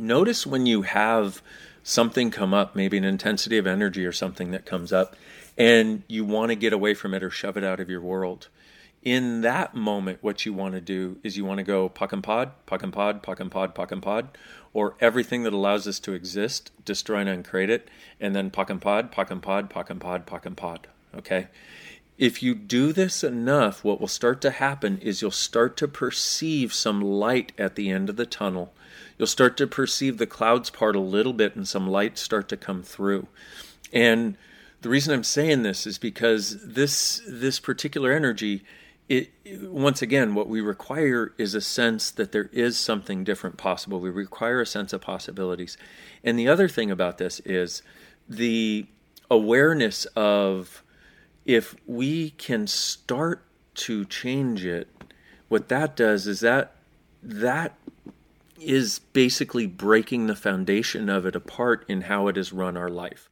notice when you have something come up, maybe an intensity of energy or something that comes up, and you want to get away from it or shove it out of your world. In that moment, what you want to do is you want to go POC and POD, POC and POD, POC and POD, POC and POD, or everything that allows us to exist, destroy and uncreate it, and then POC and POD, POC and POD, POC and POD, POC and POD. Okay? If you do this enough, what will start to happen is you'll start to perceive some light at the end of the tunnel. You'll start to perceive the clouds part a little bit and some light start to come through. And the reason I'm saying this is because this this particular energy it, once again, what we require is a sense that there is something different possible. We require a sense of possibilities. And the other thing about this is the awareness of if we can start to change it, what that does is that that is basically breaking the foundation of it apart in how it has run our life.